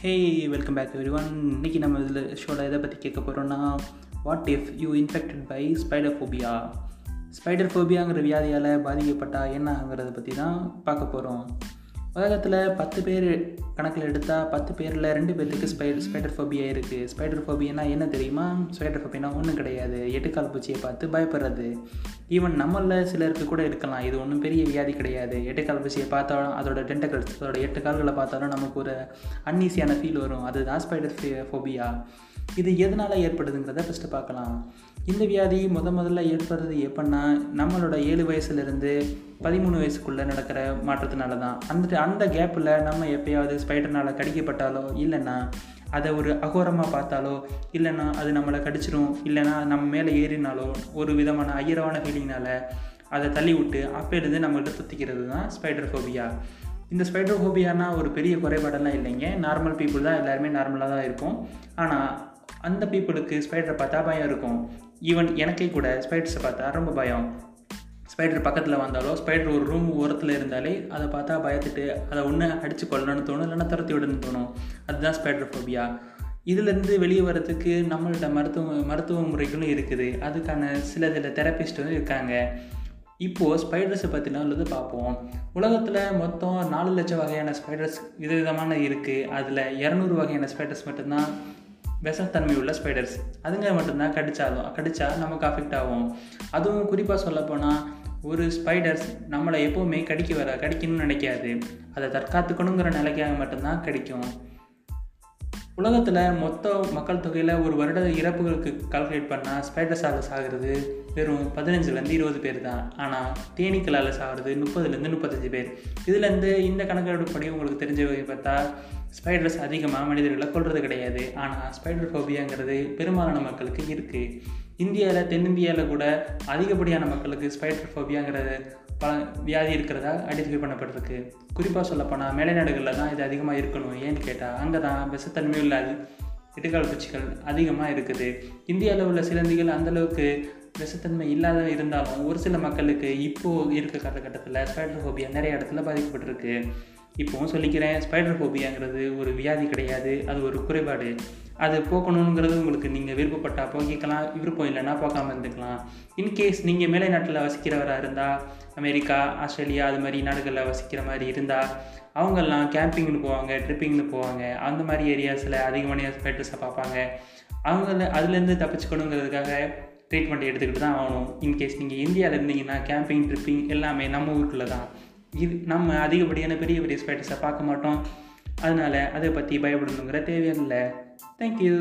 Hey welcome back every one இன்றைக்கி நம்ம இதில் ஷோவில் எதை பற்றி கேட்க போகிறோம்னா what if you infected by spider phobia spider ஃபோபியாங்கிற வியாதியால் பாதிக்கப்பட்டால் என்ன ஆகுங்கிறத பற்றி தான் பார்க்க போகிறோம் உலகத்தில் பத்து பேர் கணக்கில் எடுத்தால் பத்து பேரில் ரெண்டு பேர்த்துக்கு ஸ்பை ஸ்பைடர் ஃபோபியா இருக்குது ஸ்பைடர் ஃபோபியானா என்ன தெரியுமா? ஸ்பைடர் ஃபோபியானா ஒன்றும் கிடையாது. எட்டுக்கால் பூச்சியை பார்த்து பயப்படுறது. ஈவன் நம்மளில் சிலருக்கு கூட இருக்கலாம். இது ஒன்றும் பெரிய வியாதி கிடையாது. எட்டுக்கால் பூச்சியை பார்த்தாலும் அதோட டென்டக்கல்ஸ் அதோட எட்டு கால்களை பார்த்தாலும் நமக்கு ஒரு அன்ஈஸியான ஃபீல் வரும். அதுதான் ஸ்பைடர் ஃபோபியா இது எதனால் ஏற்படுதுங்கிறத ஃபஸ்ட்டு பார்க்கலாம். இந்த வியாதி முத முதல்ல ஏற்படுறது எப்படின்னா நம்மளோட ஏழு வயசுலேருந்து பதிமூணு வயசுக்குள்ளே நடக்கிற மாற்றத்தினால தான் அந்த அந்த கேப்பில் நம்ம எப்பயாவது ஸ்பைடர்னால் கடிக்கப்பட்டாலோ இல்லைன்னா அதை ஒரு அகோரமாக பார்த்தாலோ இல்லைன்னா அது நம்மளை கடிச்சிரும் இல்லைன்னா நம்ம மேலே ஏறினாலோ ஒரு விதமான ஐயரவான ஃபீலிங்னால் அதை தள்ளி விட்டு அப்போலேருந்து நம்மகிட்ட சுற்றிக்கிறது தான் ஸ்பைடர் ஃபோபியா இந்த ஸ்பைடர் ஃபோபியானா ஒரு பெரிய குறைபாடெல்லாம் இல்லைங்க. நார்மல் பீப்புள் தான் எல்லாருமே நார்மலாக தான் இருக்கும் ஆனால் அந்த பீப்புளுக்கு ஸ்பைடரை பார்த்தா பயம் இருக்கும். ஈவன் எனக்கே கூட ஸ்பைடர்ஸை பார்த்தா ரொம்ப பயம். ஸ்பைடர் பக்கத்தில் வந்தாலோ ஸ்பைடர் ஒரு ரூம் ஓரத்தில் இருந்தாலே அதை பார்த்தா பயத்துட்டு அதை ஒன்று அடித்து கொள்ளணும்னு தோணும் இல்லைன்னா துரத்தி விடணும்னு தோணும். அதுதான் ஸ்பைடர் ஃபோபியா இதிலேருந்து வெளியே வரதுக்கு நம்மள்கிட்ட மருத்துவ மருத்துவ முறைகளும் இருக்குது. அதுக்கான சில சில தெரப்பிஸ்ட்டும் இருக்காங்க. இப்போது ஸ்பைடர்ஸை பற்றின உள்ளது பார்ப்போம். உலகத்தில் மொத்தம் நாலு லட்சம் வகையான ஸ்பைடர்ஸ் விதவிதமான இருக்குது அதில் இரநூறு வகையான ஸ்பைடர்ஸ் மட்டும்தான் விஷத்தன்மை உள்ள ஸ்பைடர்ஸ் அதுங்க மட்டும்தான் கடித்தாலும் கடித்தா நமக்கு அஃபெக்ட் ஆகும். அதுவும் குறிப்பாக சொல்லப்போனால் ஒரு ஸ்பைடர்ஸ் நம்மளை எப்போவுமே கடிக்க வர கடிக்கணும்னு நினைக்காது. அதை தற்காத்துக்கணுங்கிற நிலைக்காக மட்டும்தான் கடிக்கும். உலகத்தில் மொத்த மக்கள் தொகையில் ஒரு வருட இறப்புகளுக்கு கால்குலேட் பண்ணால் ஸ்பைடர்ஸால் சாகிறது வெறும் பதினஞ்சுலேருந்து இருபது பேர் தான். ஆனால் தேனீக்களால் சாகிறது முப்பதுலேருந்து முப்பத்தஞ்சு பேர். இதுலேருந்து இந்த கணக்கெடுப்படி உங்களுக்கு தெரிஞ்ச பார்த்தா ஸ்பைடர்ஸ் அதிகமாக மனிதர்களை கொள்வது கிடையாது. ஆனால் ஸ்பைடர் ஃபோபியாங்கிறது பெரும்பாலான மக்களுக்கு இருக்குது இந்தியாவில் தென்னிந்தியாவில் கூட அதிகப்படியான மக்களுக்கு ஸ்பைடர் ஃபோபியாங்கிறது பல வியாதி இருக்கிறதா ஐடென்டிஃபை பண்ணப்பட்டிருக்கு குறிப்பாக சொல்லப்போனால் மேலைநாடுகளில் தான் இது அதிகமாக இருக்கணும். ஏன்னு கேட்டால் அங்கே தான் விஷத்தன்மை உள்ள இடுகால் பூச்சிகள் அதிகமாக இருக்குது. இந்தியாவில் உள்ள சிலந்திகள் அந்தளவுக்கு விஷத்தன்மை இல்லாத இருந்தாலும் ஒரு சில மக்களுக்கு இப்போது இருக்க காலகட்டத்தில் ஸ்பைடர் ஹோபியா நிறைய இடத்துல பாதிக்கப்பட்டிருக்கு. இப்போவும் சொல்லிக்கிறேன் ஸ்பைடர் ஹோபியாங்கிறது ஒரு வியாதி கிடையாது அது ஒரு குறைபாடு. அது போக்கணுங்கிறது உங்களுக்கு நீங்கள் விருப்பப்பட்டால் போக்கிக்கலாம் விருப்பம் இல்லைன்னா போக்காமல் இருந்துக்கலாம். இன்கேஸ் நீங்கள் மேலை நாட்டில் வசிக்கிறவராக இருந்தால் அமெரிக்கா ஆஸ்திரேலியா அது மாதிரி நாடுகளில் வசிக்கிற மாதிரி இருந்தால் அவங்கெல்லாம் கேம்பிங்னு போவாங்க ட்ரிப்பிங்னு போவாங்க. அந்த மாதிரி ஏரியாஸில் அதிகமான ஸ்பைடர்ஸை பார்ப்பாங்க. அவங்கள அதுலேருந்து தப்பிச்சுக்கணுங்கிறதுக்காக ட்ரீட்மெண்ட் எடுத்துக்கிட்டு தான் ஆகணும். இன்கேஸ் நீங்கள் இந்தியாவில் இருந்தீங்கன்னா கேம்பிங் ட்ரிப்பிங் எல்லாமே நம்ம ஊருக்குள்ளே தான். இது நம்ம அதிகப்படியான பெரிய பெரிய ஸ்பைடர்ஸை பார்க்க மாட்டோம். அதனால் அதை பற்றி பயப்படணுங்கிற தேவையில்லை தேங்க்யூ